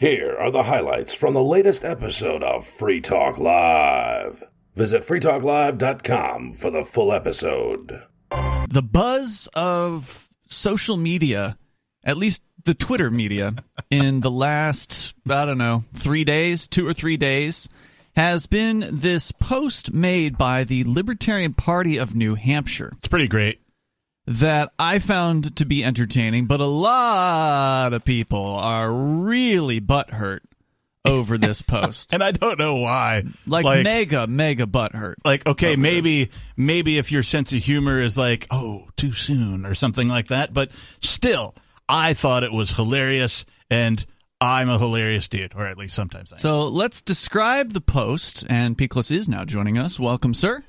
Here are the highlights from the latest episode of Free Talk Live. Visit freetalklive.com for the full episode. The buzz of social media, at least the Twitter media, in the last, I don't know, three days, two or three days, has been this post made by the Libertarian Party of New Hampshire It's pretty great. That I found to be entertaining, but a lot of people are really butthurt over this post. And I don't know why. like, like, mega, mega butthurt. like okay, over maybe maybe if your sense of humor is like, oh, too soon or something like that, but still, I thought it was hilarious and I'm a hilarious dude, or at least sometimes I am. So let's describe the post, and Peakless is now joining us. Welcome, sir.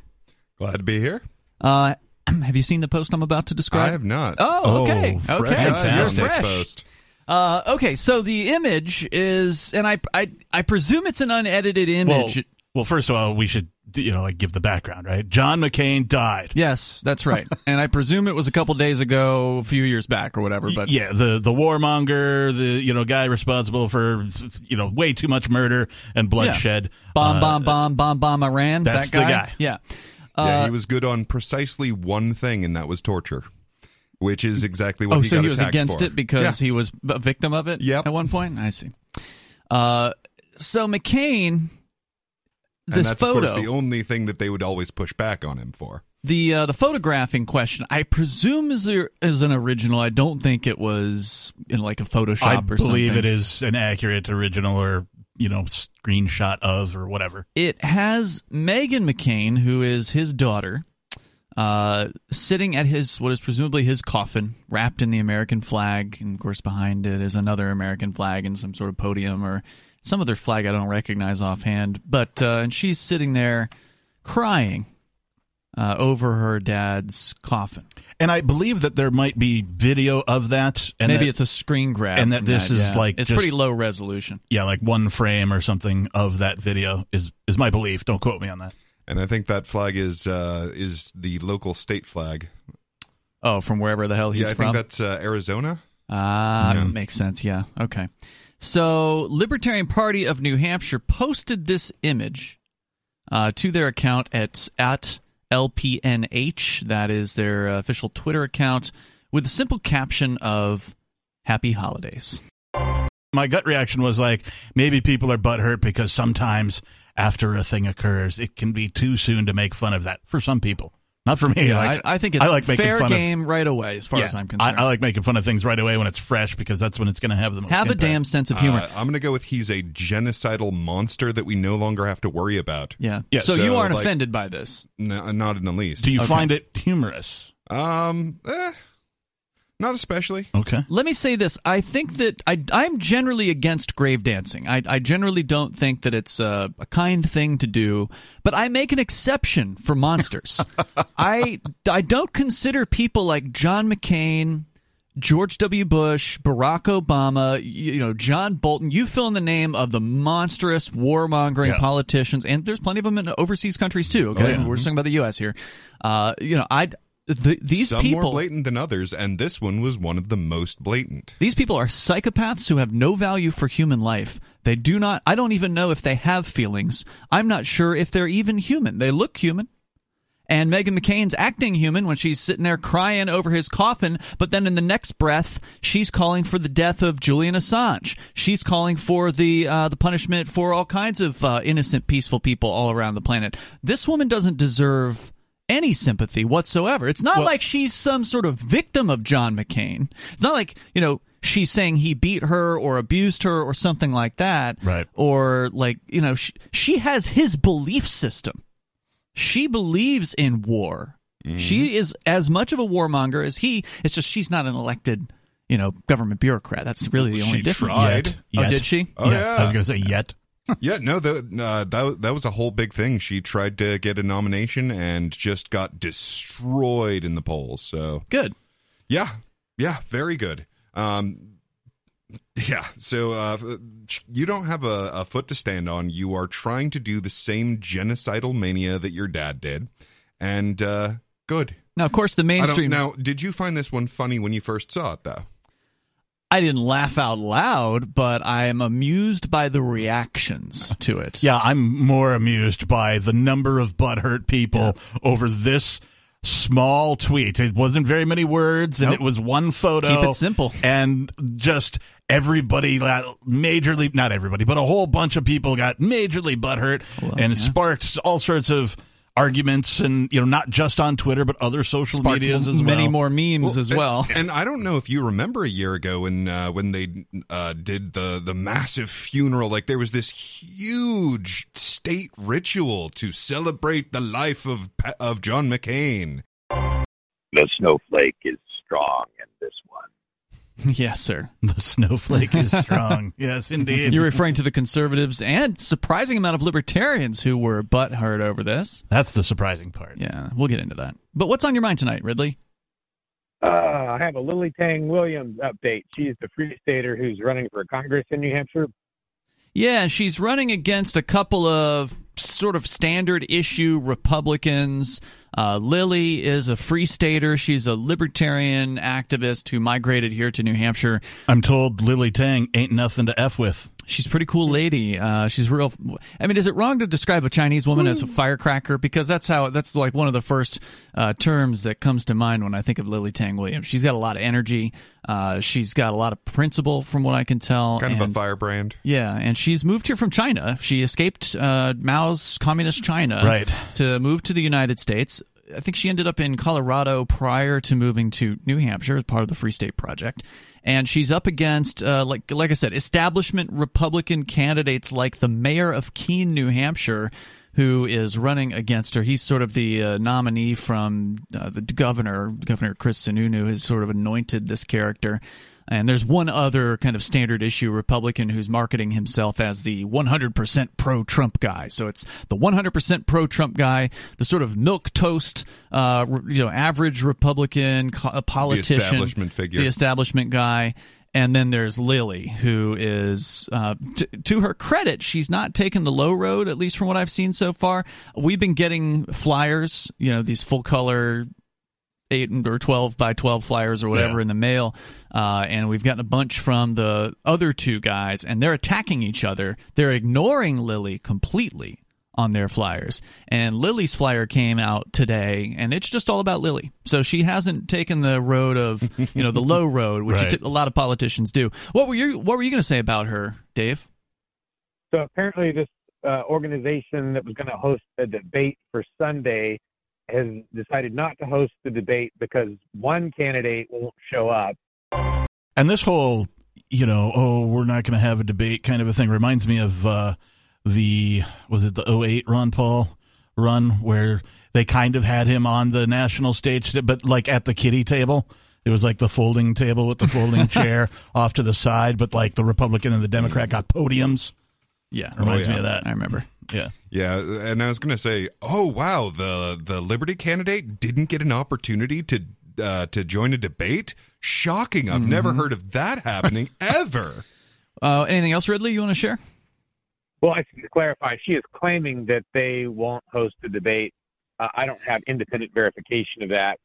Glad to be here. Uh, have you seen the post I'm about to describe? I have not. Oh, okay, Oh, okay, fresh. you're Fantastic. Next fresh. post. Uh, okay, so the image is, and I, I, I presume it's an unedited image. well, first of all, we should you know like give the background, right? John McCain died. yes, that's right, and I presume it was a couple days ago, a few years back or whatever. But yeah, the the warmonger, the you know guy responsible for you know way too much murder and bloodshed. bomb, Uh, bomb, bomb, bomb, bomb, Iran. that's that the guy. guy. Yeah. yeah, Uh, he was good on precisely one thing, and that was torture, which is exactly what oh, he so got he was against for. it because he was a victim of it. Yep. At one point, I see. Uh, so McCain, and that's photo. of course the only thing that they would always push back on him for. The uh, the photograph in question, I presume is a, is an original. I don't think it was in like a Photoshop or something. I or believe something. it is an accurate original or you know screenshot of or whatever. It has Meghan McCain, who is his daughter, uh, sitting at his what is presumably his coffin, wrapped in the American flag, and of course behind it is another American flag and some sort of podium or some other flag I don't recognize offhand. But uh, and she's sitting there crying uh, over her dad's coffin. And I believe that there might be video of that. And Maybe that- it's a screen grab, and that this is, yeah. like, it's just- pretty low resolution. yeah, like one frame or something of that video is is my belief. Don't quote me on that. And I think that flag is uh, is the local state flag. Oh, from wherever the hell he's yeah, I from. think that's uh, Arizona. Ah, Yeah. makes sense. Yeah. Okay. So, Libertarian Party of New Hampshire posted this image uh, to their account at at LPNH. That is their uh, official Twitter account with a simple caption of "Happy Holidays." My gut reaction was like maybe people are butthurt because sometimes after a thing occurs, it can be too soon to make fun of that for some people. Not for me. Yeah, like, I, I think it's I like making fair fun of- game right away, as far yeah, as I'm concerned. I, I like making fun of things right away when it's fresh because that's when it's going to have the most Have a damn sense of humor. Uh, I'm going to go with he's a genocidal monster that we no longer have to worry about. yeah. yeah, So, so, you aren't like- offended by this. No, not in the least. Do you Okay. find it humorous? um, eh, not especially. Okay. Let me say this. I think that I, I'm generally against grave dancing. I, I generally don't think that it's a, a kind thing to do, but I make an exception for monsters. I, I don't consider people like John McCain, George W. Bush, Barack Obama, you, you know, John Bolton. You fill in the name of the monstrous warmongering Yeah. politicians, and there's plenty of them in overseas countries too. Okay, Oh, yeah. we're just talking about the U.S. here. Uh, you know, I. The, these Some people more blatant than others, and this one was one of the most blatant. these people are psychopaths who have no value for human life. They do not, I don't even know if they have feelings. I'm not sure if they're even human. They look human. And Meghan McCain's acting human when she's sitting there crying over his coffin, but then in the next breath, she's calling for the death of Julian Assange. She's calling for the uh, the punishment for all kinds of uh, innocent, peaceful people all around the planet. This woman doesn't deserve any sympathy whatsoever. It's not Well- like she's some sort of victim of John McCain. It's not like, you know, she's saying he beat her or abused her or something like that. Right. Or like, you know, she, she has his belief system. She believes in war. Mm-hmm. She is as much of a warmonger as he. It's just she's not an elected, you know, government bureaucrat. That's really the only She difference. tried. Yet. Oh, did she? Oh, yeah. I was going to say yet. Yeah, no, the, uh, that that was a whole big thing. She tried to get a nomination and just got destroyed in the polls. So Good. yeah, yeah, very good. Um, yeah, so uh, you don't have a, a foot to stand on. You are trying to do the same genocidal mania that your dad did, and uh, good. Now, of course, the mainstream. now. Did you find this one funny when you first saw it, though? I didn't laugh out loud, but I am amused by the reactions to it. Yeah, I'm more amused by the number of butthurt people yeah. over this small tweet. It wasn't very many words, and nope. it was one photo. Keep it simple. And just everybody got majorly, not everybody, but a whole bunch of people got majorly butthurt, well, and yeah. sparked all sorts of arguments and you know not just on Twitter but other social Sparked medias as many well. more memes well, as well. And, and, I don't know if you remember a year ago when uh, when they uh, did the the massive funeral like there was this huge state ritual to celebrate the life of of John McCain. The snowflake is strong in this one. Yes, sir. The snowflake is strong. yes, indeed. You're referring to the conservatives and surprising amount of libertarians who were butthurt over this. That's the surprising part. Yeah, we'll get into that. But what's on your mind tonight, Ridley? Uh, I have a Lily Tang Williams update. She's the free stater who's running for Congress in New Hampshire. Yeah, she's running against a couple of sort of standard issue Republicans. Uh, Lily is a free stater. She's a libertarian activist who migrated here to New Hampshire. I'm told Lily Tang ain't nothing to F with. She's a pretty cool lady. Uh, she's real. I mean, is it wrong to describe a Chinese woman as a firecracker? Because that's how that's like one of the first uh, terms that comes to mind when I think of Lily Tang Williams. She's got a lot of energy. Uh, she's got a lot of principle, from what I can tell. Kind and, of a firebrand. Yeah, and she's moved here from China. She escaped uh, Mao's communist China right. to move to the United States. I think she ended up in Colorado prior to moving to New Hampshire as part of the Free State Project and she's up against uh, like like I said, establishment Republican candidates like the mayor of Keene, New Hampshire, who is running against her. He's sort of the uh, nominee from uh, the governor, Governor Chris Sununu, has sort of anointed this character. And there's one other kind of standard issue Republican who's marketing himself as the 100% pro Trump guy. So it's the 100% pro Trump guy, the sort of milk toast, uh, you know, average Republican politician, the establishment figure, the establishment guy. And then there's Lily, who is, uh, t- to her credit, she's not taken the low road, at least from what I've seen so far. We've been getting flyers, you know, these full color eight or 12 by 12 flyers or whatever yeah. in the mail. Uh, and we've gotten a bunch from the other two guys, and they're attacking each other. They're ignoring Lily completely on their flyers. And Lily's flyer came out today, and it's just all about Lily. So she hasn't taken the road of, you know, the low road, which right. a lot of politicians do. What were you What were you going to say about her, Dave? So apparently, this uh, organization that was going to host a debate for Sunday has decided not to host the debate because one candidate won't show up. And this whole, you know, oh, we're not going to have a debate kind of a thing reminds me of uh, the, was it the 08 Ron Paul run where they kind of had him on the national stage, but like at the kitty table. It was like the folding table with the folding chair off to the side, but like the Republican and the Democrat got podiums. Yeah, reminds oh, yeah. me of that. I remember. Yeah. Yeah, and I was going to say, oh wow, the the Liberty candidate didn't get an opportunity to uh, to join a debate. Shocking! I've mm-hmm. never heard of that happening ever. Uh, anything else, Ridley? You want to share? Well, I should clarify. She is claiming that they won't host the debate. Uh, I don't have independent verification of that.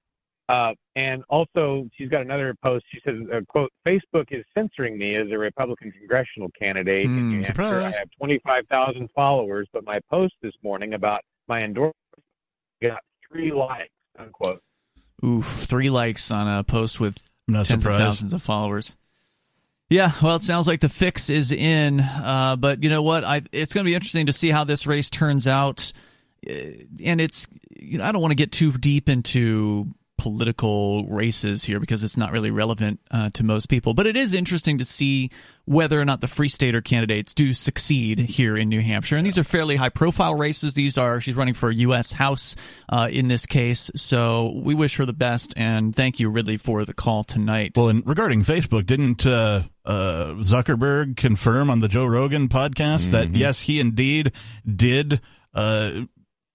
Uh, and also, she's got another post. She says, uh, "quote Facebook is censoring me as a Republican congressional candidate mm, in New Hampshire. I have 25,000 followers, but my post this morning about my endorsement got three likes." Unquote. Oof, three likes on a post with tens surprised. of thousands of followers. Yeah, well, it sounds like the fix is in, uh, but you know what? I, it's going to be interesting to see how this race turns out. Uh, and it's, you know, I don't want to get too deep into political races here because it's not really relevant uh, to most people. But it is interesting to see whether or not the Free Stater candidates do succeed here in New Hampshire. And these are fairly high profile races. These are, she's running for U.S. House uh, in this case. So we wish her the best. And thank you, Ridley, for the call tonight. Well, and regarding Facebook, didn't uh, uh, Zuckerberg confirm on the Joe Rogan podcast mm-hmm. that, yes, he indeed did uh,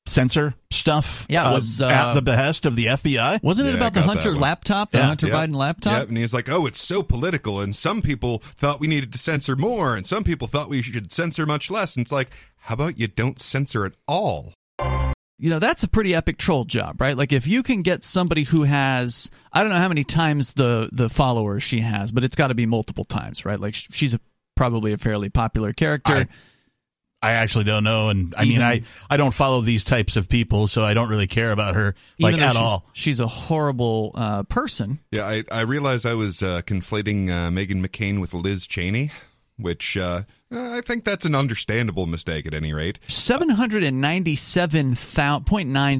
censor stuff yeah, uh, was, uh, at the behest of the FBI. Wasn't it yeah, about the Hunter laptop, the yeah, Hunter Biden laptop? Yeah, and he's like, oh, it's so political, and some people thought we needed to censor more, and some people thought we should censor much less. And it's like, how about you don't censor at all? you know that's a pretty epic troll job right like if you can get somebody who has i don't know how many times the the followers she has but it's got to be multiple times right like she's a probably a fairly popular character I- I actually don't know, and I mean, I I don't follow these types of people, so I don't really care about her like even though at she's, all. she's a horrible uh, person. Yeah, I, I realized I was uh, conflating uh, Meghan McCain with Liz Cheney, which uh, I think that's an understandable mistake at any rate. 797,000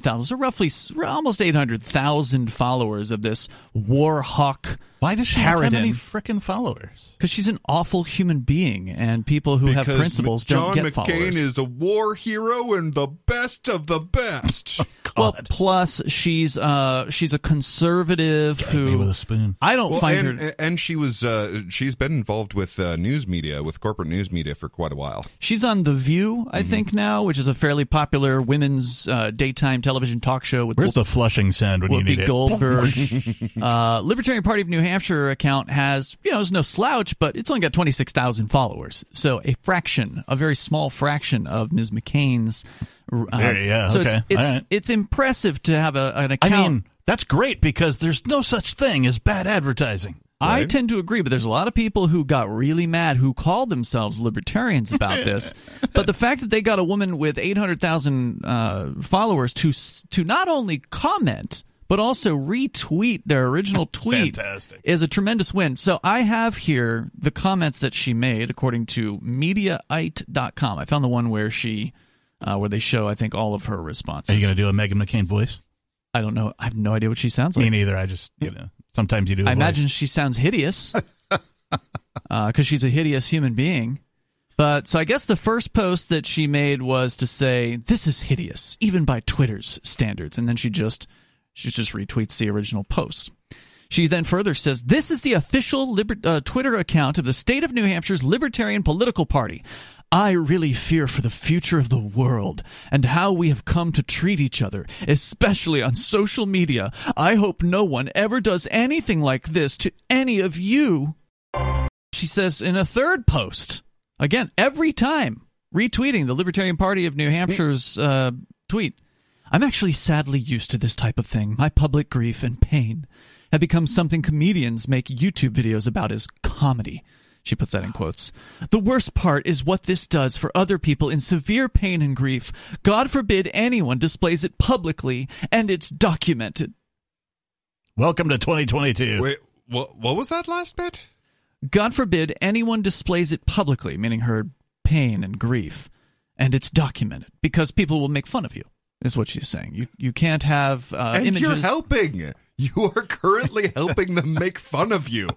thousand, so roughly s- almost 800,000 followers of this war hawk Why does she have that many Harridan. frickin' followers? because she's an awful human being and people who have principles John don't get McCain followers. John McCain is a war hero and the best of the best. well, plus she's uh she's a conservative Me with who a spoon. I don't Well, find and, her and she was uh, she's been involved with uh, news media, with corporate news media for quite a while. She's on The View, I Mm-hmm. think now, which is a fairly popular women's uh, daytime television talk show with Where's the flushing sound when you need Whoopi it? Goldberg. uh, Libertarian Party of New Hampshire account has, you know, it's no slouch, but it's only got 26,000 followers. So a fraction, a very small fraction of Ms. McCain's. Uh, There, yeah, so okay, it's it's, all right. it's impressive to have a, an account. I account. mean, that's great because there's no such thing as bad advertising. I tend to agree, but there's a lot of people who got really mad who called themselves libertarians about this. but the fact that they got a woman with 800,000 uh, followers to to not only comment but also retweet their original tweet is a tremendous win. So I have here the comments that she made according to mediaite.com. I found the one where she uh, where they show I think all of her responses. Are you going to do a Meghan McCain voice? I don't know. I have no idea what she sounds like. Me neither. I just, you know, sometimes you do. I I imagine she sounds hideous because she's a hideous human being. But so I guess the first post that she made was to say this is hideous, even by Twitter's standards, and then she just she just retweets the original post. She then further says, This is the official liber- uh, Twitter account of the state of New Hampshire's Libertarian Political Party. I really fear for the future of the world and how we have come to treat each other, especially on social media. I hope no one ever does anything like this to any of you. She says in a third post, again, every time retweeting the Libertarian Party of New Hampshire's uh, tweet. I'm actually sadly used to this type of thing. My public grief and pain have become something comedians make YouTube videos about as comedy. She puts that in quotes. The worst part is what this does for other people in severe pain and grief. God forbid anyone displays it publicly, and it's documented. Welcome to 2022. Wait, what? What was that last bit? God forbid anyone displays it publicly, meaning her pain and grief, and it's documented because people will make fun of you. Is what she's saying. You you can't have uh, and images. you're helping. You are currently helping them make fun of you.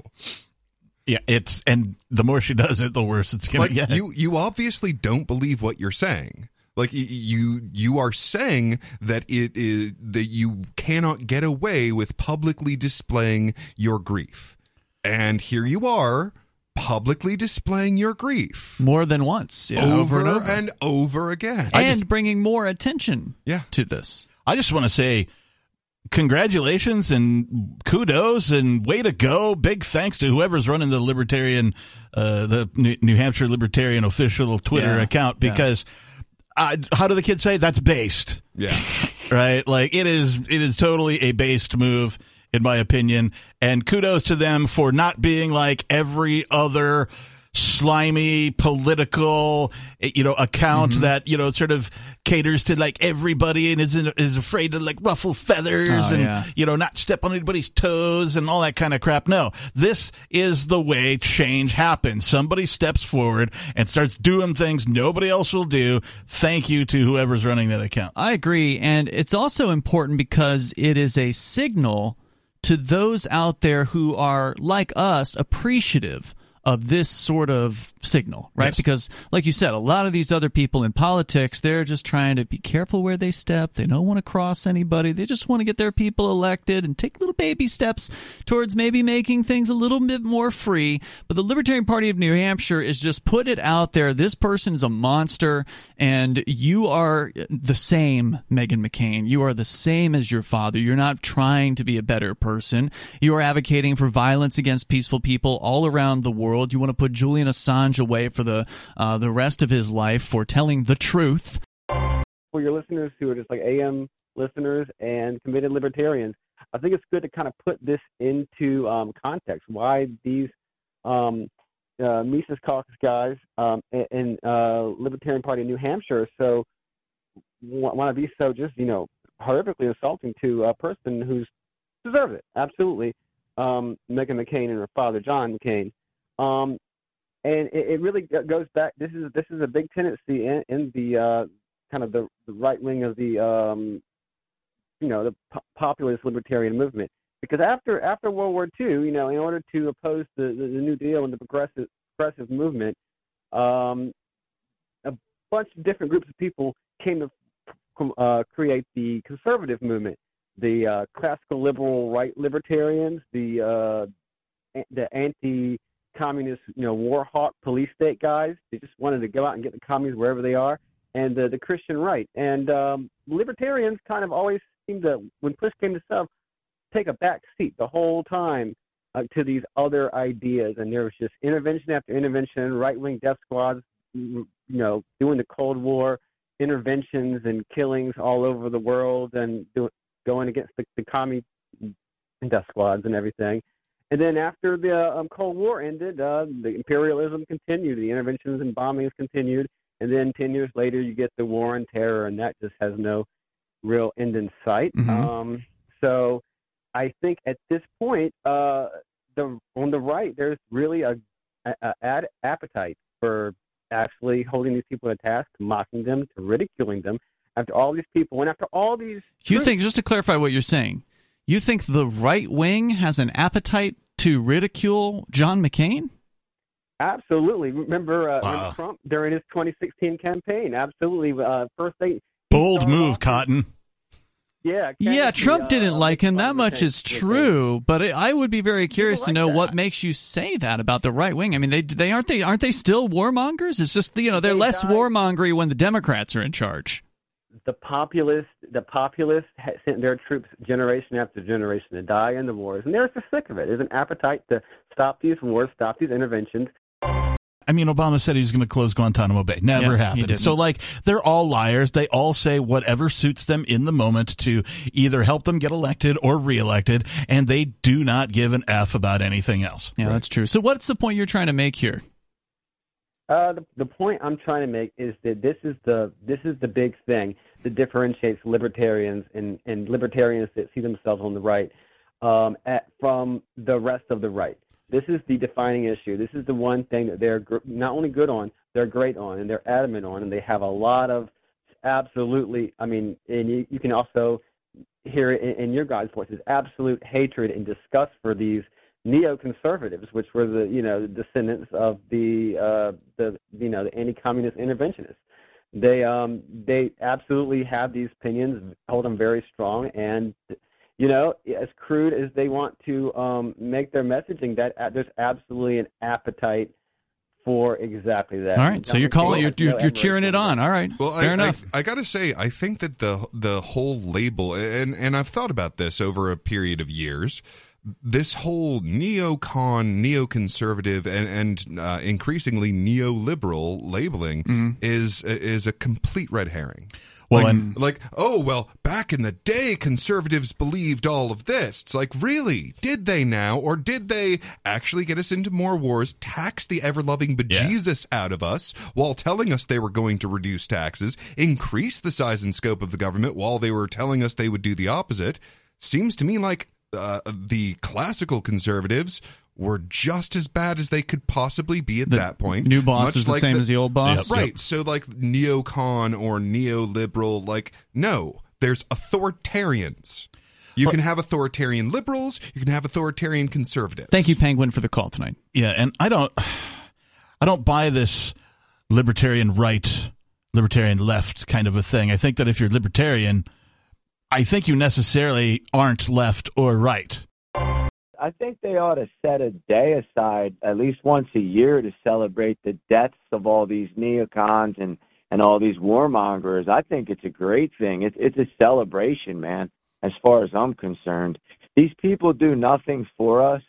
Yeah, it's and the more she does it, the worse it's going Like to get. you, you obviously don't believe what you're saying. Like you, you are saying that it is that you cannot get away with publicly displaying your grief, and here you are publicly displaying your grief more than once, yeah, over, over and over, and over again. and just- bringing more attention Yeah. to this. I just want to say congratulations and kudos and way to go. Big thanks to whoever's running the Libertarian, uh, the New- Hampshire Libertarian official Twitter Yeah, account yeah. because uh, how do the kids say that's based, yeah, right? Like it is, it is totally a based move in my opinion. And kudos to them for not being like every other slimy political you know account Mm-hmm. that you know sort of caters to like everybody and is is afraid to like ruffle feathers Oh, and yeah. you know not step on anybody's toes and all that kind of crap. No. This is the way change happens. Somebody steps forward and starts doing things nobody else will do. Thank you to whoever's running that account. I agree, and it's also important because it is a signal to those out there who are like us appreciative of this sort of signal, right? Yes. Because, like you said, a lot of these other people in politics, they're just trying to be careful where they step. They don't want to cross anybody. They just want to get their people elected and take little baby steps towards maybe making things a little bit more free. But the Libertarian Party of New Hampshire is just put it out there. This person is a monster, and you are the same, Meghan McCain. You are the same as your father. You're not trying to be a better person. You are advocating for violence against peaceful people all around the world. You want to put Julian Assange away for the uh, the rest of his life for telling the truth. for your listeners who are just like AM listeners and committed libertarians, I think it's good to kind of put this into um, context. Why these um, uh, Mises Caucus guys um, and, uh, Libertarian Party in New Hampshire so want to be so just you know horrifically insulting to a person who's deserves it absolutely. Um, Meghan McCain and her father John McCain. Um, and it, it, really goes back. This is this is a big tendency in, in the uh, kind of the, the right wing of the um, you know the po- populist libertarian movement. Because after after World War II, you know, in order to oppose the, the, the New Deal and the progressive progressive movement, um, a bunch of different groups of people came to uh, create the conservative movement. The uh, classical liberal right libertarians, the uh, the anti communist, you know, war hawk police state guys. They just wanted to go out and get the communists wherever they are, and the, the Christian right. And um, libertarians kind of always seem to, when push came to shove, take a back seat the whole time uh, to these other ideas. And there was just intervention after intervention, right wing death squads, you know, doing the Cold War interventions and killings all over the world and do, going against the, the commie death squads and everything. And then after the um, Cold War ended, uh, the imperialism continued, the interventions and bombings continued, and then 10 years later, you get the war on terror, and that just has no real end in sight. Mm-hmm. Um, so I think at this point, uh, the on the right, there's really a, a, a appetite for actually holding these people to task, mocking them, to ridiculing them. After all these people, and after all these, you think just to clarify what you're saying, you think the right wing has an appetite to ridicule John McCain? Absolutely. Remember, uh, wow. remember Trump during his 2016 campaign? Absolutely. Uh, first, they bold move, Cotton. Yeah, yeah. Trump uh, didn't like him. That much is true. But I would be very curious like to know that. what makes you say that about the right wing. I mean, they they aren't they aren't they still warmongers? It's just you know they're they less died. warmongery when the Democrats are in charge the populist the populists sent their troops generation after generation to die in the wars, and they're just sick of it. There's an appetite to stop these wars, stop these interventions. I mean, Obama said he was going to close Guantanamo Bay. Never yeah, happened. So, like, they're all liars. They all say whatever suits them in the moment to either help them get elected or reelected, and they do not give an F about anything else. Yeah, right? that's true. So, what's the point you're trying to make here? Uh, the, the point I'm trying to make is that this is the this is the big thing that differentiates libertarians and, and libertarians that see themselves on the right um, at, from the rest of the right. This is the defining issue. This is the one thing that they're gr- not only good on, they're great on, and they're adamant on, and they have a lot of absolutely. I mean, and you, you can also hear it in, in your guys' voices, absolute hatred and disgust for these neoconservatives, which were the you know descendants of the uh, the you know the anti-communist interventionists. They um, they absolutely have these opinions, hold them very strong, and you know as crude as they want to um, make their messaging, that uh, there's absolutely an appetite for exactly that. All right, so you're calling you're, you're, you're cheering it on. All right, well, fair I, enough. I, I got to say, I think that the the whole label, and and I've thought about this over a period of years this whole neocon, neoconservative, and, and uh, increasingly neoliberal labeling mm-hmm. is is a complete red herring. Well, like, and like, oh well, back in the day, conservatives believed all of this. It's like, really? Did they now, or did they actually get us into more wars, tax the ever-loving bejesus yeah. out of us, while telling us they were going to reduce taxes, increase the size and scope of the government, while they were telling us they would do the opposite? Seems to me like uh, the classical conservatives were just as bad as they could possibly be at the that point. New boss is the like same the, as the old boss, yep, right? Yep. So like neocon or neoliberal, like no, there's authoritarians. You can have authoritarian liberals. You can have authoritarian conservatives. Thank you, Penguin, for the call tonight. Yeah, and I don't, I don't buy this libertarian right, libertarian left kind of a thing. I think that if you're libertarian, I think you necessarily aren't left or right. I think they ought to set a day aside at least once a year to celebrate the deaths of all these neocons and and all these warmongers. I think it's a great thing. It's it's a celebration, man. As far as I'm concerned, these people do nothing for us,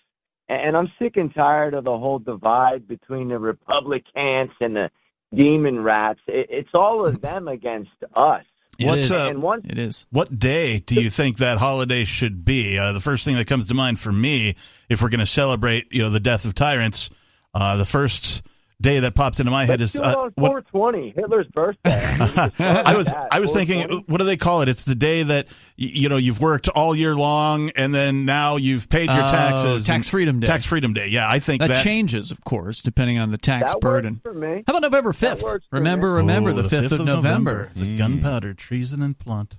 and I'm sick and tired of the whole divide between the Republicans and the demon rats. It, it's all of them against us. It What, is. uh, And once It is. What day do you think that holiday should be? Uh, the first thing that comes to mind for me, if we're going to celebrate, you know, the death of tyrants, uh, the first day that pops into my head let's is uh, on what, 420, Hitler's birthday. I, mean, just start I with was that, I was thinking, what do they call it? It's the day that you know you've worked all year long, and then now you've paid your Oh, taxes. Tax Freedom Day. Tax Freedom Day. Yeah, I think That, that, changes, of course, depending on the tax that burden. works for me. How about November 5th? Remember, me. remember Oh, the 5th, of November. the Mm. gunpowder, treason, and plot.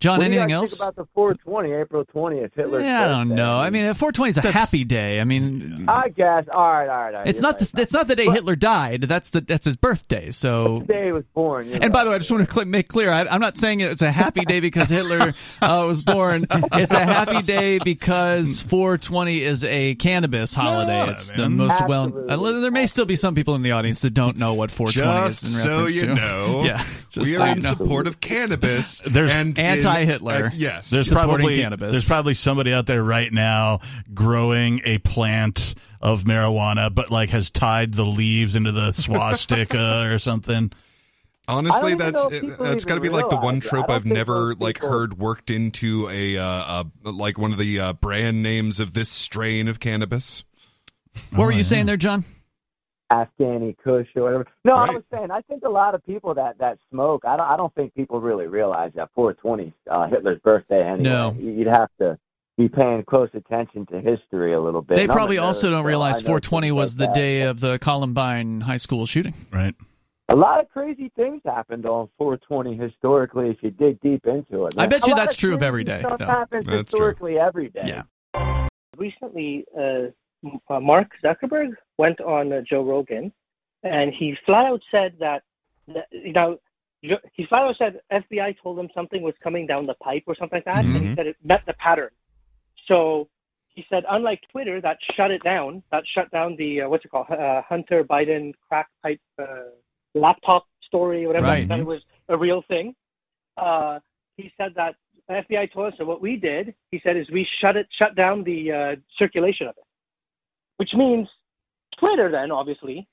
John, What do you anything else? think about the 420, April 20th, Hitler? yeah, I don't know. I mean, 420 is a That's- happy day. I mean, I guess. All right, all right. All right. it's not right. the, it's not the day But- Hitler died. That's the that's his birthday. So the day he was born. you're And by the way, I just want to cl- make clear: I, I'm not saying it's a happy day because Hitler uh, was born. It's a happy day because 420 is a cannabis holiday. Yeah, it's the man. most well. Uh, there may still be some people in the audience that don't know what 420 Just is in so reference you to. know, yeah, just we so are you in know. support of cannabis. There's and in- anti-Hitler. uh, yes, There's Supporting probably cannabis. there's probably somebody out there right now growing a plant of marijuana, but like has tied the leaves into the swastika or something. Honestly, I don't even that's know if people that's got to be like the one realize that. I trope I've never like heard worked into a uh, uh like one of the uh, brand names of this strain of cannabis. What were Oh, you yeah. saying there, John? Afghani Kush or whatever. No, Right. I was saying I think a lot of people that that smoke. I don't. I don't think people really realize that 420 uh, Hitler's birthday. Anyway, No. you'd have to be paying close attention to history a little bit. They And probably nerd, also don't realize I 420 was like the that. day of the Columbine high school shooting. Right. A lot of crazy things happened on 420 historically. If you dig deep into it, I bet you lot that's true of every day, Stuff though. happens That's true. historically every day. Yeah. recently uh, uh, Mark Zuckerberg went on uh, Joe Rogan, and he flat out said that, that you know he flat out said FBI told him something was coming down the pipe or something like that, and he Mhm. said it met the pattern. So he said, unlike Twitter that shut it down, that shut down the uh, what's it called, uh, Hunter Biden crack pipe uh, laptop story or whatever, Right. that it was a real thing. Uh, he said that FBI told us, so what we did, he said, is we shut it, shut down the uh, circulation of it, which means Twitter. Then, obviously,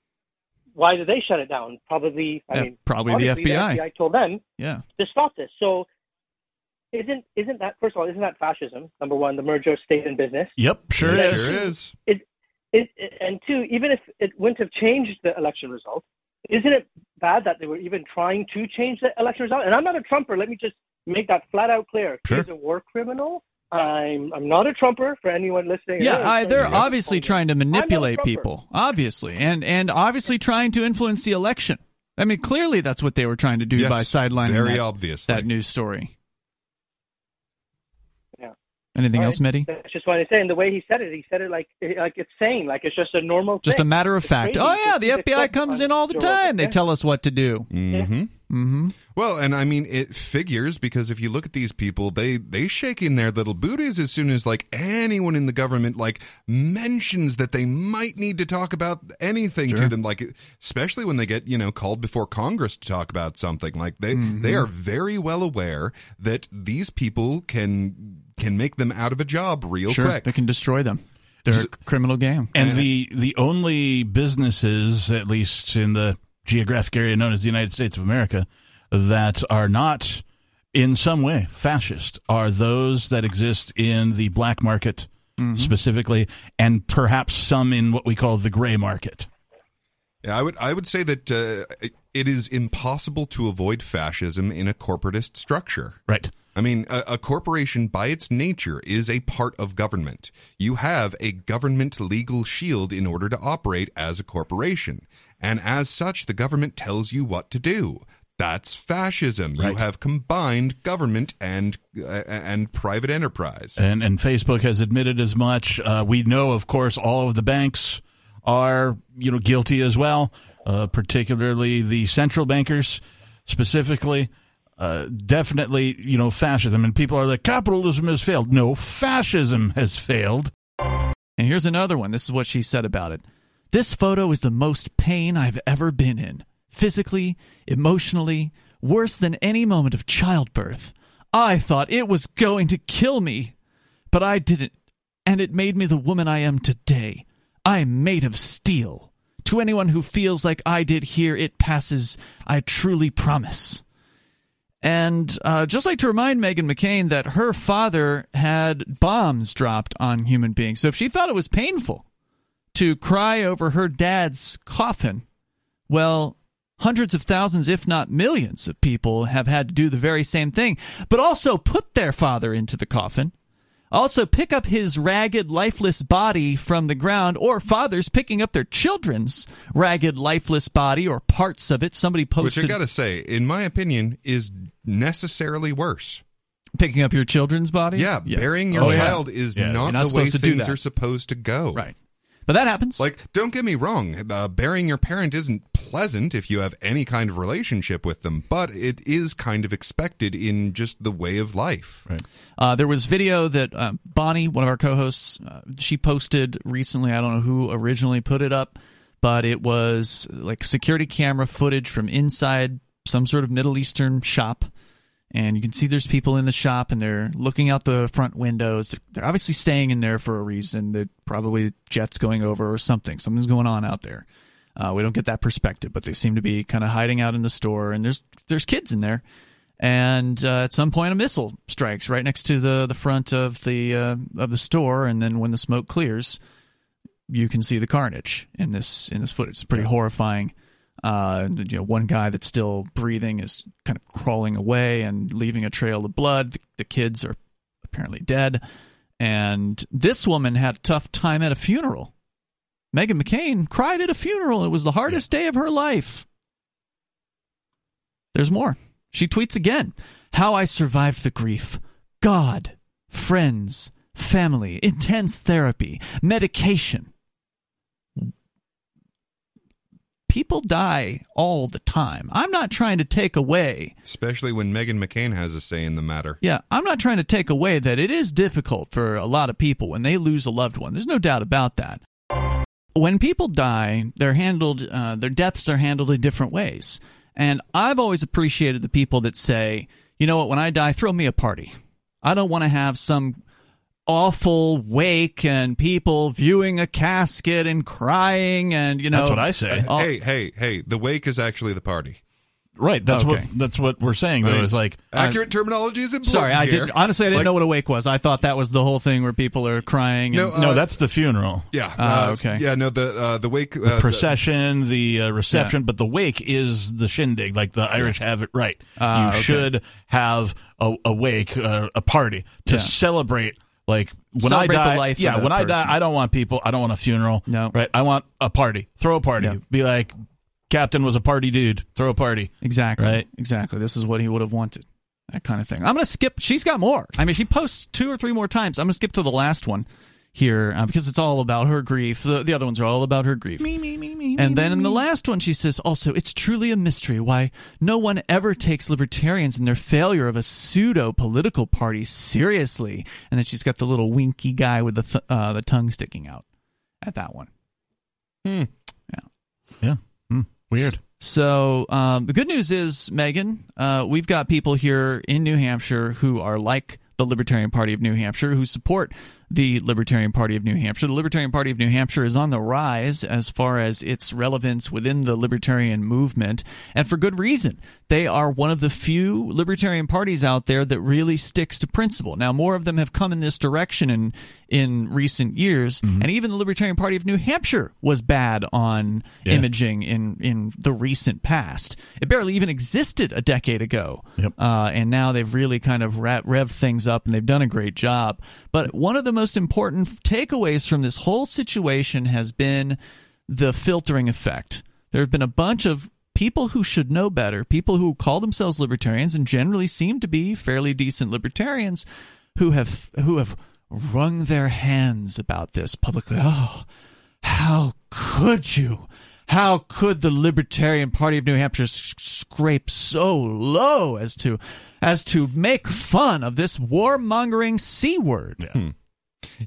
why did they shut it down? Probably, I Yeah, mean, probably the obviously FBI. FBI told them Yeah. to stop this. So, isn't isn't that first of all, isn't that fascism? Number one, the merger of state and business. Yep. Sure It is. Sure is. It, it, and two, even if it wouldn't have changed the election result, isn't it bad that they were even trying to change the election result? And I'm not a Trumper. Let me just make that flat out clear. Sure. He's a war criminal. I'm I'm not a Trumper for anyone listening. Yeah, I, they're obviously trying to manipulate people, obviously, and and obviously trying to influence the election. I mean, clearly that's what they were trying to do Yes, by sidelining very that, obviously. that news story. Yeah. Anything All else, right. Mehdi? That's just what I say. And the way he said it, he said it like like it's saying like it's just a normal. Just a matter of It's fact. crazy Oh yeah, the see FBI comes in all the Joe time. Rogan. They tell us what to do. hmm Mm-hmm. Well, and I mean, it figures because if you look at these people, they they shake in their little booties as soon as like anyone in the government like mentions that they might need to talk about anything to them, like especially when they get you know called before Congress to talk about something. Like they Mm-hmm. they are very well aware that these people can can make them out of a job real Sure, quick. they can destroy them. They're a criminal game. And the the only businesses, at least in the geographic area known as the United States of America, that are not in some way fascist are those that exist in the black market specifically, and perhaps some in what we call the gray market. Yeah, I would I would say that uh, it- it is impossible to avoid fascism in a corporatist structure. Right. I mean, a, a corporation by its nature is a part of government. You have a government legal shield in order to operate as a corporation. And as such, the government tells you what to do. That's fascism. You have combined government and uh, and private enterprise. And and Facebook has admitted as much. Uh, we know, of course, all of the banks are you know guilty as well, uh, particularly the central bankers, specifically. Uh, definitely, you know, fascism. And people are like, capitalism has failed. No, fascism has failed. And here's another one. This is what she said about it. This photo is the most pain I've ever been in. Physically, emotionally, worse than any moment of childbirth. I thought it was going to kill me, but I didn't. And it made me the woman I am today. I'm made of steel. To anyone who feels like I did here, it passes, I truly promise. And uh, just like to remind Meghan McCain that her father had bombs dropped on human beings. So if she thought it was painful to cry over her dad's coffin, well, hundreds of thousands, if not millions, of people have had to do the very same thing, but also put their father into the coffin. Also, pick up his ragged, lifeless body from the ground, or fathers picking up their children's ragged, lifeless body or parts of it. Somebody posted. Which I gotta say, in my opinion, is necessarily worse. Picking up your children's body? Yeah, burying your Oh, yeah. child is Yeah, not, you're not the way supposed to do things that. are supposed to go. Right. But that happens. Like, don't get me wrong, uh, burying your parent isn't pleasant if you have any kind of relationship with them, but it is kind of expected in just the way of life. Right. Uh, there was video that uh, Bonnie, one of our co-hosts, uh, she posted recently. I don't know who originally put it up, but it was like security camera footage from inside some sort of Middle Eastern shop, and you can see there's people in the shop and they're looking out the front windows. They're obviously staying in there for a reason. They're probably jets going over or something. Something's going on out there. Uh, we don't get that perspective, but they seem to be kind of hiding out in the store, and there's there's kids in there and uh, at some point a missile strikes right next to the the front of the uh, of the store and then when the smoke clears you can see the carnage in this in this footage it's pretty horrifying uh, you know one guy that's still breathing is kind of crawling away and leaving a trail of blood. The, the kids are apparently dead. And this woman had a tough time at a funeral. Meghan McCain cried at a funeral. It was the hardest day of her life. There's more. She tweets again. How I survived the grief. God, friends, family, intense therapy, medication. People die all the time. I'm not trying to take away. Especially when Meghan McCain has a say in the matter. Yeah, I'm not trying to take away that it is difficult for a lot of people when they lose a loved one. There's no doubt about that. When people die, they're handled. Uh, their deaths are handled in different ways. And I've always appreciated the people that say, you know what, when I die, throw me a party. I don't want to have some awful wake and people viewing a casket and crying and you know That's what I say. all- Hey, hey, hey! The wake is actually the party. Right. That's Okay. what that's what we're saying though. I mean, Is like Accurate terminology is important. sorry i here. didn't honestly i didn't Like- know what a wake was i thought that was the whole thing where people are crying and No, uh, no, that's the funeral. Yeah. Ah, uh, okay. Yeah. No. The uh, the wake. The uh, procession, the uh, reception, but the wake is the shindig. Like the Irish have it right. Ah, you okay. should have a, a wake, uh, a party to Yeah. celebrate. Like when Celebrate I die, life yeah. When I die. I don't want people. I don't want a funeral. No. right. I want a party. Throw a party. Be like, Captain was a party dude. Throw a party. Exactly. Right. Exactly. This is what he would have wanted. That kind of thing. I'm going to skip. She's got more. I mean, she posts two or three more times. I'm going to skip to the last one here uh, because it's all about her grief. The, the other ones are all about her grief. Me, me, me, me. And then in the last one, she says, also, it's truly a mystery why no one ever takes libertarians and their failure of a pseudo political party seriously. And then she's got the little winky guy with the, th- uh, the tongue sticking out at that one. yeah. Hmm. Weird. So um, the good news is, Meghan, uh, we've got people here in New Hampshire who are like the Libertarian Party of New Hampshire, who support the Libertarian Party of New Hampshire. The Libertarian Party of New Hampshire is on the rise as far as its relevance within the libertarian movement, and for good reason. They are one of the few libertarian parties out there that really sticks to principle. Now, more of them have come in this direction in in recent years, and even the Libertarian Party of New Hampshire was bad on Yeah. imaging in in the recent past. It barely even existed a decade ago, Yep. uh, and now they've really kind of rev, things up, and they've done a great job. But one of the most important takeaways from this whole situation has been the filtering effect. There have been a bunch of people who should know better, people who call themselves libertarians and generally seem to be fairly decent libertarians, who have who have wrung their hands about this publicly. Oh, how could you? How could the Libertarian Party of New Hampshire scrape so low as to as to make fun of this warmongering c word? Yeah,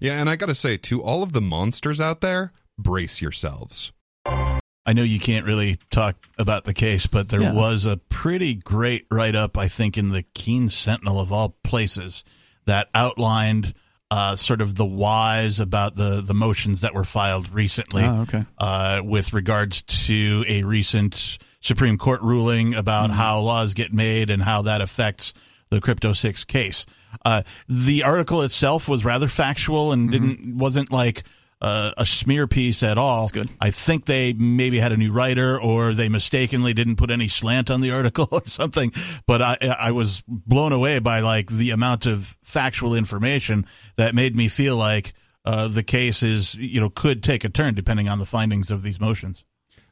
and I gotta say, to all of the monsters out there, brace yourselves. I know you can't really talk about the case, but there Yeah. was a pretty great write up, I think, in the Keene Sentinel of all places that outlined uh, sort of the whys about the, the motions that were filed recently Oh, okay. uh, with regards to a recent Supreme Court ruling about how laws get made and how that affects the Crypto Six case. Uh, the article itself was rather factual and didn't wasn't like uh, a smear piece at all. good. I think they maybe had a new writer or they mistakenly didn't put any slant on the article or something. But I, I was blown away by like the amount of factual information that made me feel like uh, the case is, you know, could take a turn depending on the findings of these motions.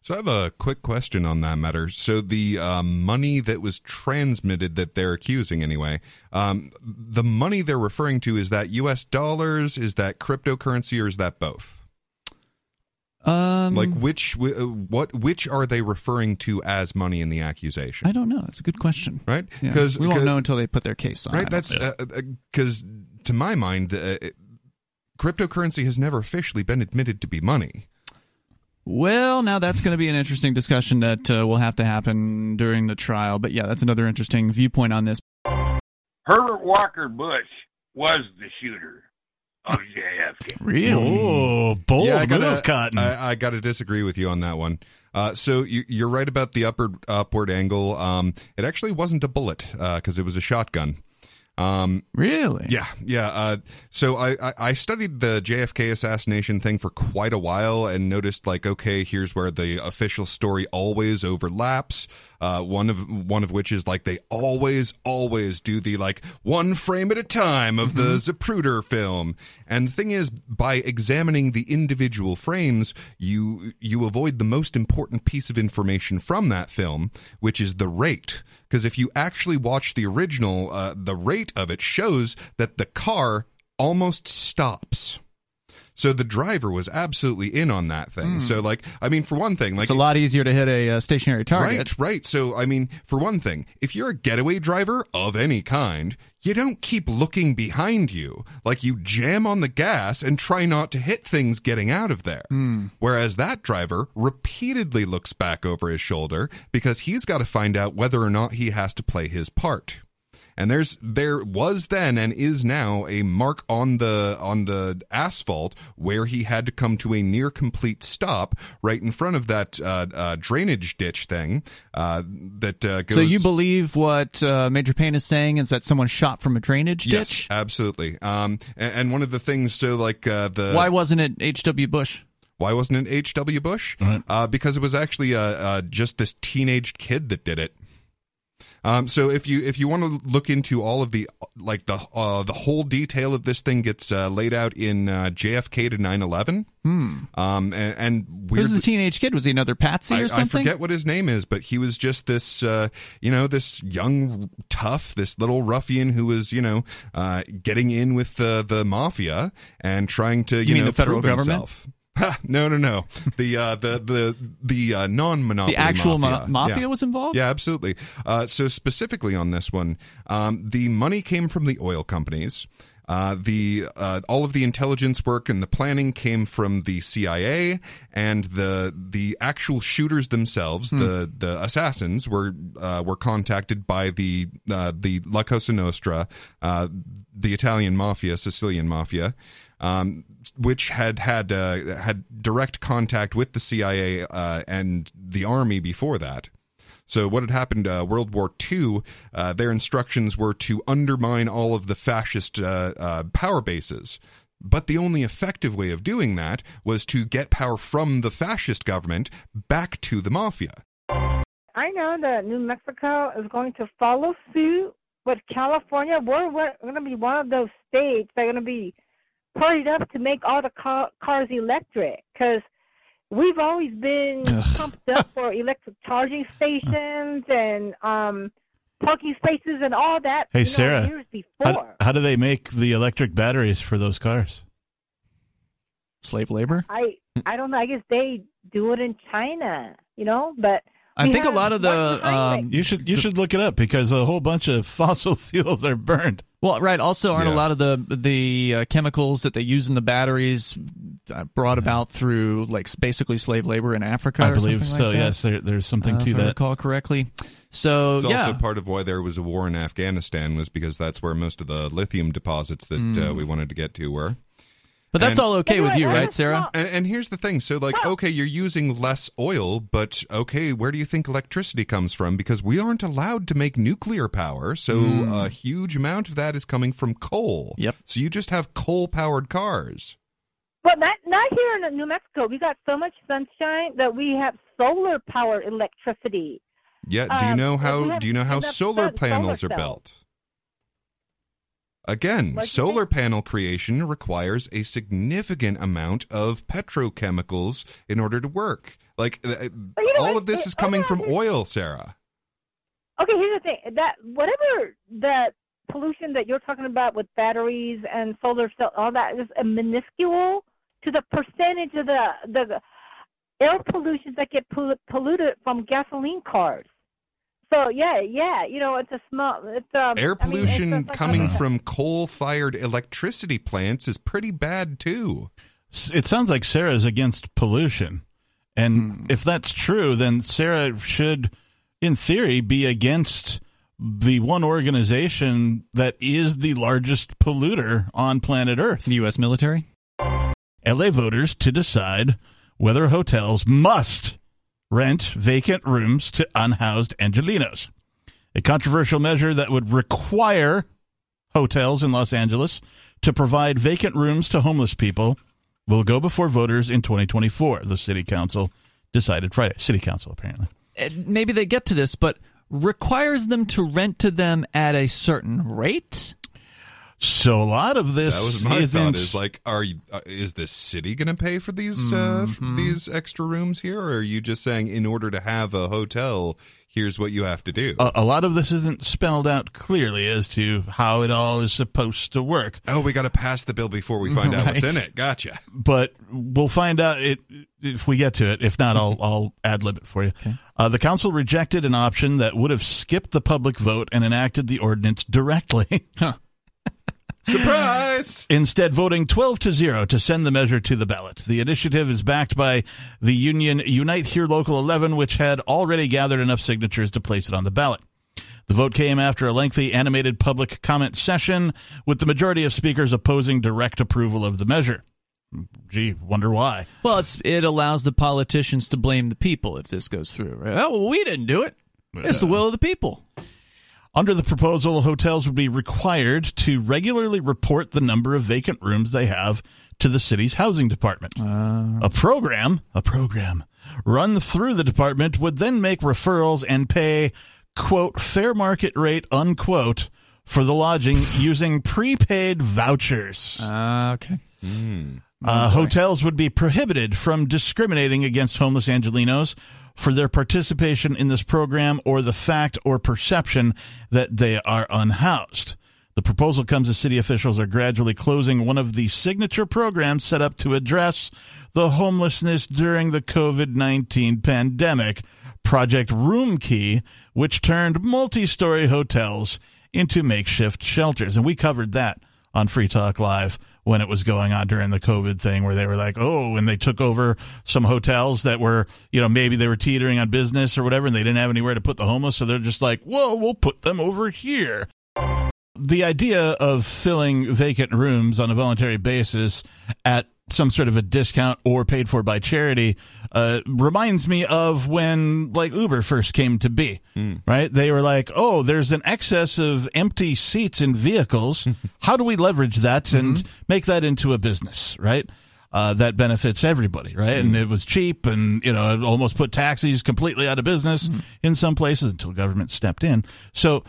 So I have a quick question on that matter. So the um, money that was transmitted that they're accusing anyway, um, the money they're referring to is that U.S. dollars, is that cryptocurrency, or is that both? Um, Like which, uh, what, which are they referring to as money in the accusation? I don't know. That's a good question. Right? Yeah. 'Cause- we won't know until they put their case on. Right. That's because to my mind, uh, cryptocurrency has never officially been admitted to be money. Well, now that's going to be an interesting discussion that uh, will have to happen during the trial. But yeah, that's another interesting viewpoint on this. Herbert Walker Bush was the shooter of JFK. Really? Oh, bold I gotta, move, Cotton. I, I got to disagree with you on that one. Uh, so you, you're right about the upward upward angle. Um, it actually wasn't a bullet because it was a shotgun. Um, Really? yeah, yeah. Uh, so I, I, I studied the JFK assassination thing for quite a while and noticed like, okay, here's where the official story always overlaps. Uh, one of one of which is like they always always do the like one frame at a time of the Zapruder film. And the thing is, by examining the individual frames, you you avoid the most important piece of information from that film, which is the rate. Because if you actually watch the original, uh, the rate of it shows that the car almost stops. So the driver was absolutely in on that thing. So, like, I mean, for one thing, like It's a lot easier to hit a uh, stationary target. Right, right. So, I mean, for one thing, if you're a getaway driver of any kind, you don't keep looking behind you. Like you jam on the gas and try not to hit things getting out of there. Whereas that driver repeatedly looks back over his shoulder because he's got to find out whether or not he has to play his part. And there's there was then and is now a mark on the on the asphalt where he had to come to a near complete stop right in front of that uh, uh, drainage ditch thing uh, that uh, goes. So you believe what uh, Major Payne is saying is that someone shot from a drainage Yes, ditch? absolutely. Um, and, and one of the things, so like uh, the Why wasn't it H.W. Bush? Why wasn't it H.W. Bush? Right. Uh, because it was actually uh, uh, just this teenage kid that did it. Um, so if you if you want to look into all of the like the uh, the whole detail of this thing gets uh, laid out in uh, JFK to 9/11. Hmm. Um, and, and Who's the teenage kid? Was he another Patsy or I something? I forget what his name is, but he was just this, uh, you know, this young tough, this little ruffian who was, you know, uh, getting in with the the mafia and trying to, you, You know, the federal prove government? himself. No, no, no. The uh, the the the uh, non-monopoly the actual mafia. ma- mafia Yeah. was involved? Yeah, absolutely. Uh, so specifically on this one, um, the money came from the oil companies. Uh, the uh, all of the intelligence work and the planning came from the CIA, and the the actual shooters themselves, the the assassins, were uh, were contacted by the uh, the La Cosa Nostra, uh, the Italian mafia, Sicilian mafia. Um, which had had uh, had direct contact with the CIA uh, and the army before that. So what had happened? Uh, World War II. Uh, their instructions were to undermine all of the fascist uh, uh, power bases. But the only effective way of doing that was to get power from the fascist government back to the mafia. I know that New Mexico is going to follow suit with California. We're, we're going to be one of those states that are going to be hurried up to make all the car, cars electric because we've always been pumped up for electric charging stations and um, parking spaces and all that. Hey, you know, Sarah, years before. How, how do they make the electric batteries for those cars? Slave labor? I I don't know. I guess they do it in China, you know. But I think a lot of the um, You should you should look it up because a whole bunch of fossil fuels are burned. well, right. Also, aren't a lot of the the uh, chemicals that they use in the batteries uh, brought about through like basically slave labor in Africa? I or believe something so. like that? yes, there, there's something Uh, to if I that. recall correctly. So It's yeah, also part of why there was a war in Afghanistan was because that's where most of the lithium deposits that uh, Mm. we wanted to get to were. But that's And- all okay with you, right, Sarah? And, and here's the thing. So, like, okay, you're using less oil, but okay, where do you think electricity comes from? Because we aren't allowed to make nuclear power. So, a huge amount of that is coming from coal. Yep. So, you just have coal powered cars. But not not here in New Mexico. We got so much sunshine that we have solar powered electricity. Yeah. Do you Um, know and we how, do you know how solar sun- solar panels are built? Again, What'd solar say? panel creation requires a significant amount of petrochemicals in order to work. Like, uh, you know all of this It- is coming okay, from oil, Sarah. Okay, here's the thing: that whatever that pollution that you're talking about with batteries and solar cell, all that is a minuscule to the percentage of the the air pollution that get pollu- polluted from gasoline cars. So yeah, yeah, you know, it's a small. It's um. Air I mean, it's pollution like- coming from coal fired electricity plants is pretty bad, too. It sounds like Sarah's against pollution. And if that's true, then Sarah should, in theory, be against the one organization that is the largest polluter on planet Earth. The U.S. military? LA voters to decide whether hotels must rent vacant rooms to unhoused Angelenos. A controversial measure that would require hotels in Los Angeles to provide vacant rooms to homeless people will go before voters in 2024, the city council decided Friday. City council, apparently. Uh, Maybe they get to this, but requires them to rent to them at a certain rate? So a lot of this That was my isn't thought. Is like, are you, uh, is the city going to pay for these uh, f- Mm-hmm. these extra rooms here, or are you just saying in order to have a hotel, here's what you have to do? a, a lot of this isn't spelled out clearly as to how it all is supposed to work. oh, we got to pass the bill before we find out what's in it. Gotcha. but we'll find out it if we get to it. If not, I'll I'll ad lib it for you. Uh, the council rejected an option that would have skipped the public vote and enacted the ordinance directly. Surprise! Instead, voting 12 to 0 to send the measure to the ballot. The initiative is backed by the union Unite Here Local 11, which had already gathered enough signatures to place it on the ballot. The vote came after a lengthy animated public comment session, with the majority of speakers opposing direct approval of the measure. Gee, wonder why. Well, it's it allows the politicians to blame the people if this goes through. Right? Oh, well, we didn't do it. It's the will of the people. Under the proposal, hotels would be required to regularly report the number of vacant rooms they have to the city's housing department. a program, a program run through the department would then make referrals and pay quote fair market rate unquote for the lodging using prepaid vouchers. Uh, okay. Uh, hotels would be prohibited from discriminating against homeless Angelenos for their participation in this program or the fact or perception that they are unhoused. The proposal comes as city officials are gradually closing one of the signature programs set up to address the homelessness during the COVID 19 pandemic, Project Roomkey, which turned multi story hotels into makeshift shelters. And we covered that on Free Talk Live when it was going on during the COVID thing, where they were like, oh, and they took over some hotels that were, you know, maybe they were teetering on business or whatever, and they didn't have anywhere to put the homeless. So they're just like, whoa, we'll put them over here. The idea of filling vacant rooms on a voluntary basis at some sort of a discount or paid for by charity uh, reminds me of when like Uber first came to be. Right? They were like, "Oh, there's an excess of empty seats in vehicles. How do we leverage that and make that into a business?" Right? Uh, that benefits everybody, right? And it was cheap, and you know, it almost put taxis completely out of business in some places until government stepped in. So,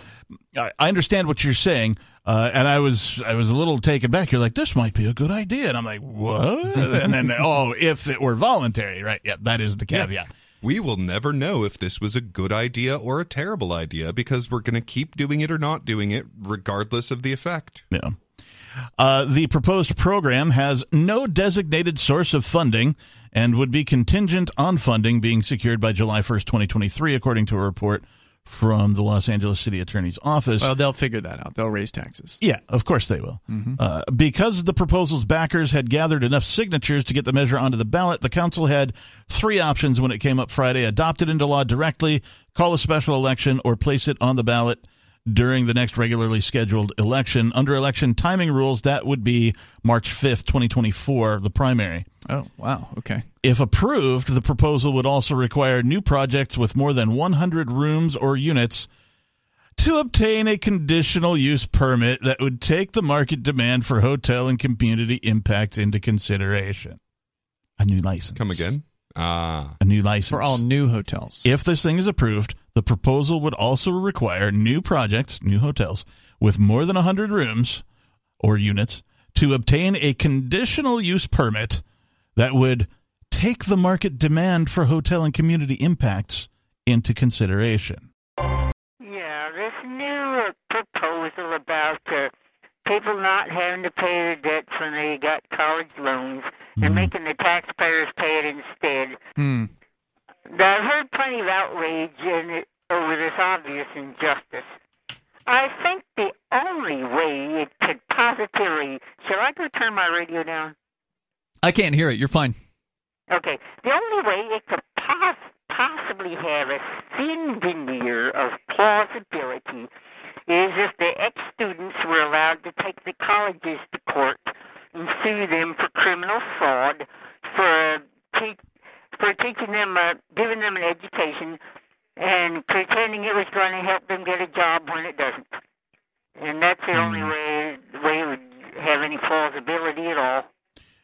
I, I understand what you're saying, uh, and I was I was a little taken back. You're like, this might be a good idea, and I'm like, what? and then, oh, if it were voluntary, right? Yeah, that is the caveat. We will never know if this was a good idea or a terrible idea because we're going to keep doing it or not doing it, regardless of the effect. Yeah. Uh, the proposed program has no designated source of funding and would be contingent on funding being secured by July 1st, 2023, according to a report from the Los Angeles City Attorney's Office. Well, they'll figure that out. They'll raise taxes. Yeah, of course they will. Uh, because the proposal's backers had gathered enough signatures to get the measure onto the ballot, the council had three options when it came up Friday adopt it into law directly, call a special election, or place it on the ballot during the next regularly scheduled election. Under election timing rules, that would be March 5th, 2024, the primary. Oh, wow. Okay. If approved, the proposal would also require new projects with more than 100 rooms or units to obtain a conditional use permit that would take the market demand for hotel and community impacts into consideration. A new license. Come again? Ah. A new license. For all new hotels. If this thing is approved, the proposal would also require new projects, new hotels, with more than 100 rooms or units to obtain a conditional use permit that would take the market demand for hotel and community impacts into consideration. Yeah, this new uh, proposal about uh, people not having to pay their debts when they got college loans and making the taxpayers pay it instead. Hmm. I've heard plenty of outrage in it over this obvious injustice. I think the only way it could positively. Shall I go turn my radio down? I can't hear it. You're fine. Okay. The only way it could pos- possibly have a thin veneer of plausibility is if the ex students were allowed to take the colleges to court and sue them for criminal fraud, for, te- for teaching them, uh, giving them an education, and pretending it was going to help them get a job when it doesn't. And that's the only way, way it would have any plausibility at all.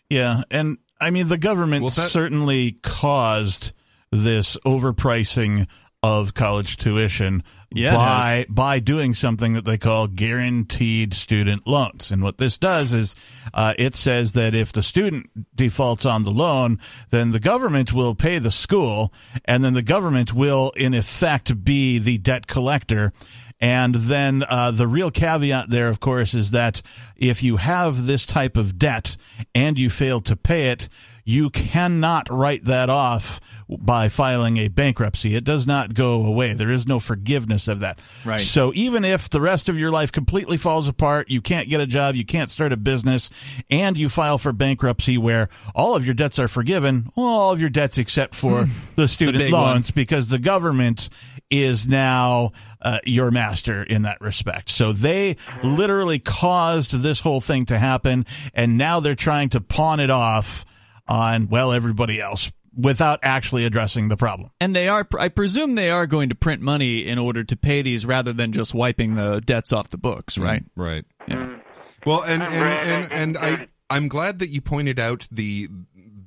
Yeah, and I mean the government Well, that- certainly caused this overpricing of college tuition Yeah, by by doing something that they call guaranteed student loans. And what this does is uh, it says that if the student defaults on the loan, then the government will pay the school, and then the government will in effect be the debt collector. And then uh, the real caveat there, of course, is that if you have this type of debt and you fail to pay it, you cannot write that off by filing a bankruptcy. It does not go away. There is no forgiveness of that. Right. So even if the rest of your life completely falls apart, you can't get a job, you can't start a business, and you file for bankruptcy where all of your debts are forgiven, all of your debts except for the student one. loans, because the government is now uh, your master in that respect. So they literally caused this whole thing to happen, and now they're trying to pawn it off on, well, everybody else without actually addressing the problem. And they are, I presume they are going to print money in order to pay these rather than just wiping the debts off the books, mm, right? Right. Yeah. Mm. Well, and and and, I and I I'm glad that you pointed out the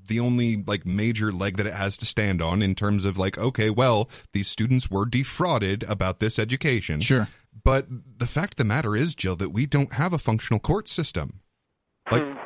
the only like major leg that it has to stand on in terms of like okay, well, these students were defrauded about this education. Sure. But the fact of the matter is, Jill, that we don't have a functional court system.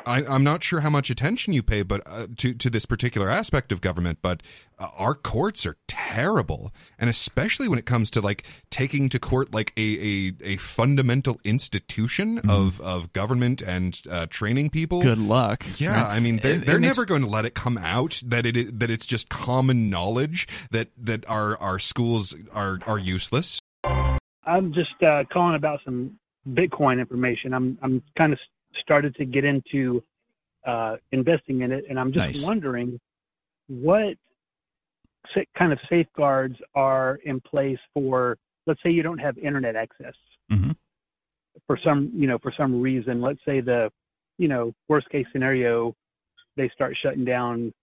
Like I, I'm not sure how much attention you pay, but uh, to to this particular aspect of government, but uh, our courts are terrible, and especially when it comes to like taking to court like a a, a fundamental institution of of government and uh, training people. Good luck. Yeah, right? I mean they're, And- they're and it's- never going to let it come out that it that it's just common knowledge that that our our schools are are useless. I'm just uh, calling about some Bitcoin information. I'm I'm kind of started to get into uh, investing in it, and I'm just Nice. wondering what kind of safeguards are in place for. Let's say you don't have internet access Mhm. for some you know for some reason. Let's say the you know worst case scenario, they start shutting down.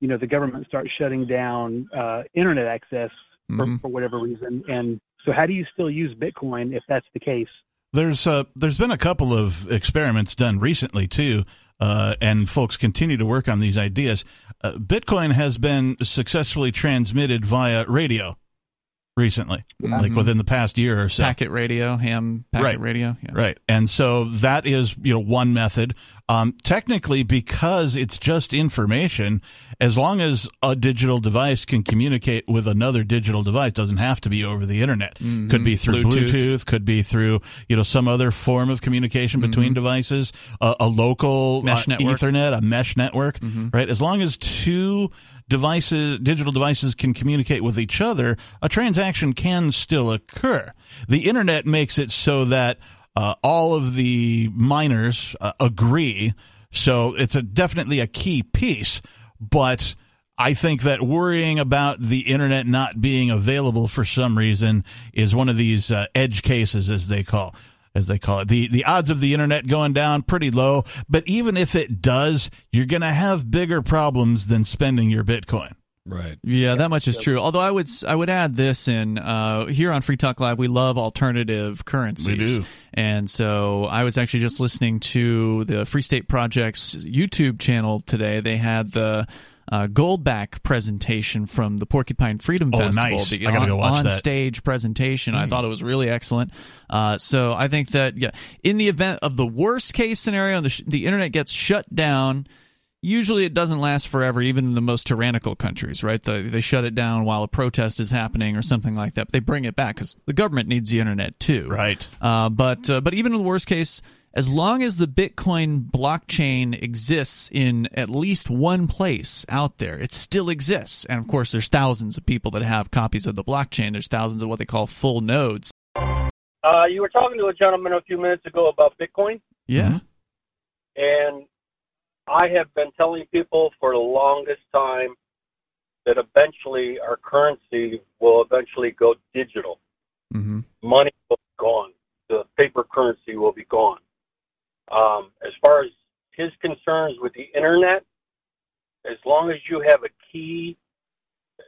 You know the government starts shutting down uh, internet access for, Mhm. for whatever reason. And so, how do you still use Bitcoin if that's the case? There's uh, there's been a couple of experiments done recently too, uh, and folks continue to work on these ideas. Uh, Bitcoin has been successfully transmitted via radio recently, like Mhm. within the past year or so. packet radio, ham packet Right. radio. Yeah. Right. And so that is, you know, one method. Um, technically, because it's just information, as long as a digital device can communicate with another digital device, doesn't have to be over the internet. Mhm. Could be through Bluetooth. Bluetooth. could be through, you know, some other form of communication between devices, a, a local Mm-hmm. Uh. Ethernet, a mesh network, Mhm. right? As long as two devices, digital devices can communicate with each other, a transaction can still occur. The internet makes it so that uh, all of the miners uh, agree. So it's a definitely a key piece, but I think that worrying about the internet not being available for some reason is one of these uh, edge cases, as they call as they call it. The the odds of the internet going down pretty low, but even if it does, you're going to have bigger problems than spending your Bitcoin. Right. Yeah, that much is true. Although I would I would add this in uh, here on Free Talk Live, we love alternative currencies. We do. And so I was actually just listening to the Free State Project's YouTube channel today. They had the uh, Goldback presentation from the Porcupine Freedom Oh, Festival. nice. The I gotta on, go watch on that. stage presentation. I Hmm. thought it was really excellent. Uh, so I think that yeah, in the event of the worst case scenario, the sh- the internet gets shut down. Usually, it doesn't last forever, even in the most tyrannical countries, right? The, they shut it down while a protest is happening or something like that. But they bring it back because the government needs the internet too, Right. uh, but uh, but even in the worst case, as long as the Bitcoin blockchain exists in at least one place out there, it still exists. And of course, there's thousands of people that have copies of the blockchain. There's thousands of what they call full nodes. Uh, you were talking to a gentleman a few minutes ago about Bitcoin, Yeah. and I have been telling people for the longest time that eventually our currency will eventually go digital. Mm-hmm. Money will be gone. The paper currency will be gone. Um, as far as his concerns with the internet, as long as you have a key,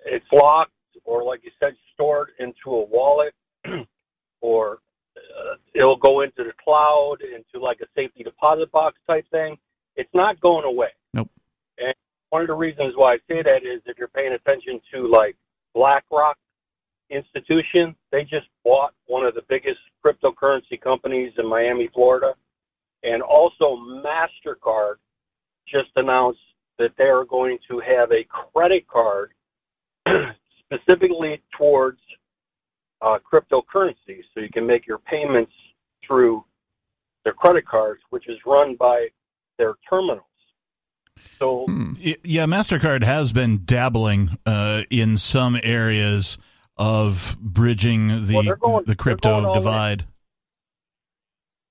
it's locked, or like you said, stored into a wallet, or uh, it'll go into the cloud, into like a safety deposit box type thing. It's not going away. Nope. And one of the reasons why I say that is if you're paying attention to like BlackRock institution, they just bought one of the biggest cryptocurrency companies in Miami, Florida. And also MasterCard just announced that they are going to have a credit card specifically towards uh, cryptocurrency. So you can make your payments through their credit cards, which is run by their terminals. So Y- Yeah, Mastercard has been dabbling uh, in some areas of bridging the Well, going- the they're crypto going in. divide.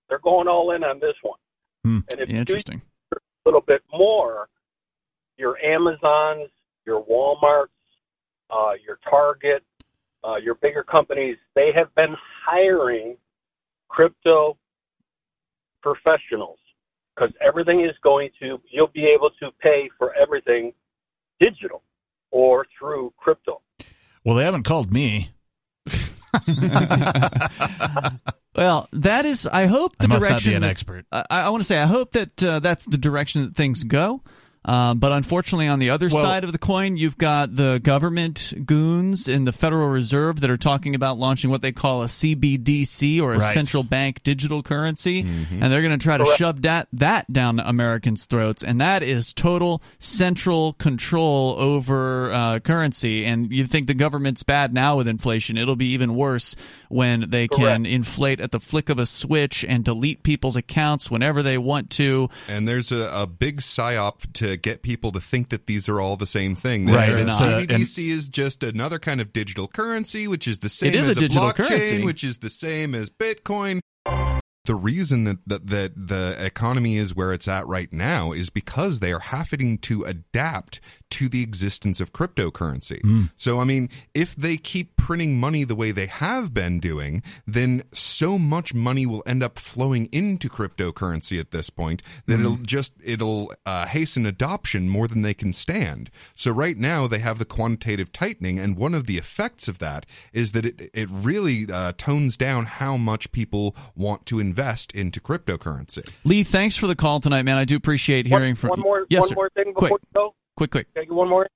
they're going all in on this one. Hmm. And if you do Interesting. a little bit more, your Amazons, your Walmarts, uh, your Target, uh, your bigger companies, they have been hiring crypto professionals because everything is going to, you'll be able to pay for everything digital or through crypto. Well, they haven't called me. Well, that is. I hope the I must not direction. be an that- expert. I, I want to say I hope that uh, that's the direction that things go. Um, but unfortunately, on the other Well- side of the coin, you've got the government goons in the Federal Reserve that are talking about launching what they call a CBDC or a Right. central bank digital currency, Mm-hmm. and they're going to try to Correct. shove that that down Americans' throats, and that is total central control over uh, currency. And you think the government's bad now with inflation? It'll be even worse when they can inflate at the flick of a switch and delete people's accounts whenever they want to. And there's a, a big psyop to get people to think that these are all the same thing. Right, That they're. Uh, CBDC is just another kind of digital currency, which is the same is a as digital blockchain, currency. which is the same as Bitcoin. The reason that, that that the economy is where it's at right now is because they are having to adapt to the existence of cryptocurrency. So, I mean, if they keep printing money the way they have been doing, then so much money will end up flowing into cryptocurrency at this point that it'll just it'll uh, hasten adoption more than they can stand. So, right now they have the quantitative tightening, and one of the effects of that is that it it really uh, tones down how much people want to invest into cryptocurrency. Lee, thanks for the call tonight, man. I do appreciate hearing one, from one more, Yes, one sir. more thing before Quick, you go. quick, quick. Take one more.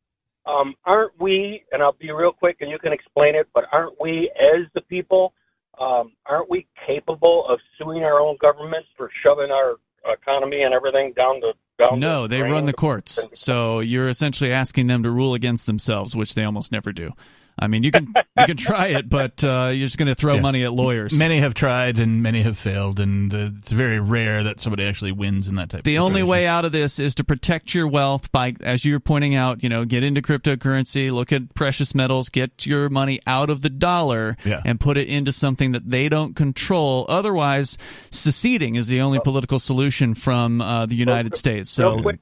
Um, aren't we? And I'll be real quick, and you can explain it. But aren't we, as the people, um, aren't we capable of suing our own governments for shoving our economy and everything down the down? No, the they run the courts. So you're essentially asking them to rule against themselves, which they almost never do. I mean, you can you can try it, but uh, you're just going to throw Yeah. money at lawyers. Many have tried and many have failed, and uh, it's very rare that somebody actually wins in that type. Of thing. The of only way out of this is to protect your wealth by, as you're pointing out, you know, get into cryptocurrency, look at precious metals, get your money out of the dollar, Yeah. and put it into something that they don't control. Otherwise, seceding is the only political solution from uh, the United States. Real So, quick,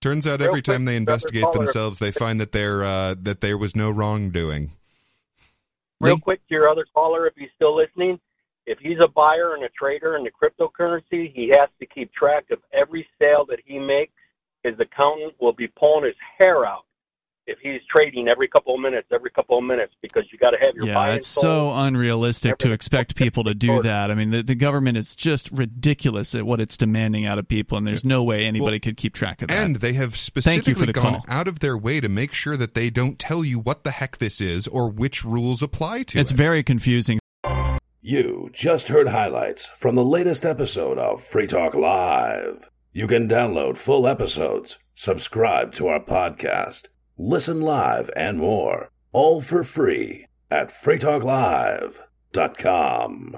Turns out every time they investigate themselves, they find that there uh, that there was no wrongdoing. Real quick to your other caller, if he's still listening, if he's a buyer and a trader in the cryptocurrency, he has to keep track of every sale that he makes. His accountant will be pulling his hair out if he's trading every couple of minutes, every couple of minutes, because you got to have your Yeah, and it's so unrealistic to expect people to do that. I mean, the, the government is just ridiculous at what it's demanding out of people, and there's no way anybody could keep track of that. And they have Thank you for specifically the gone call. out of their way to make sure that they don't tell you what the heck this is or which rules apply to It's it. It's very confusing. You just heard highlights from the latest episode of Free Talk Live. You can download full episodes, subscribe to our podcast, listen live, and more, all for free at freetalklive.com.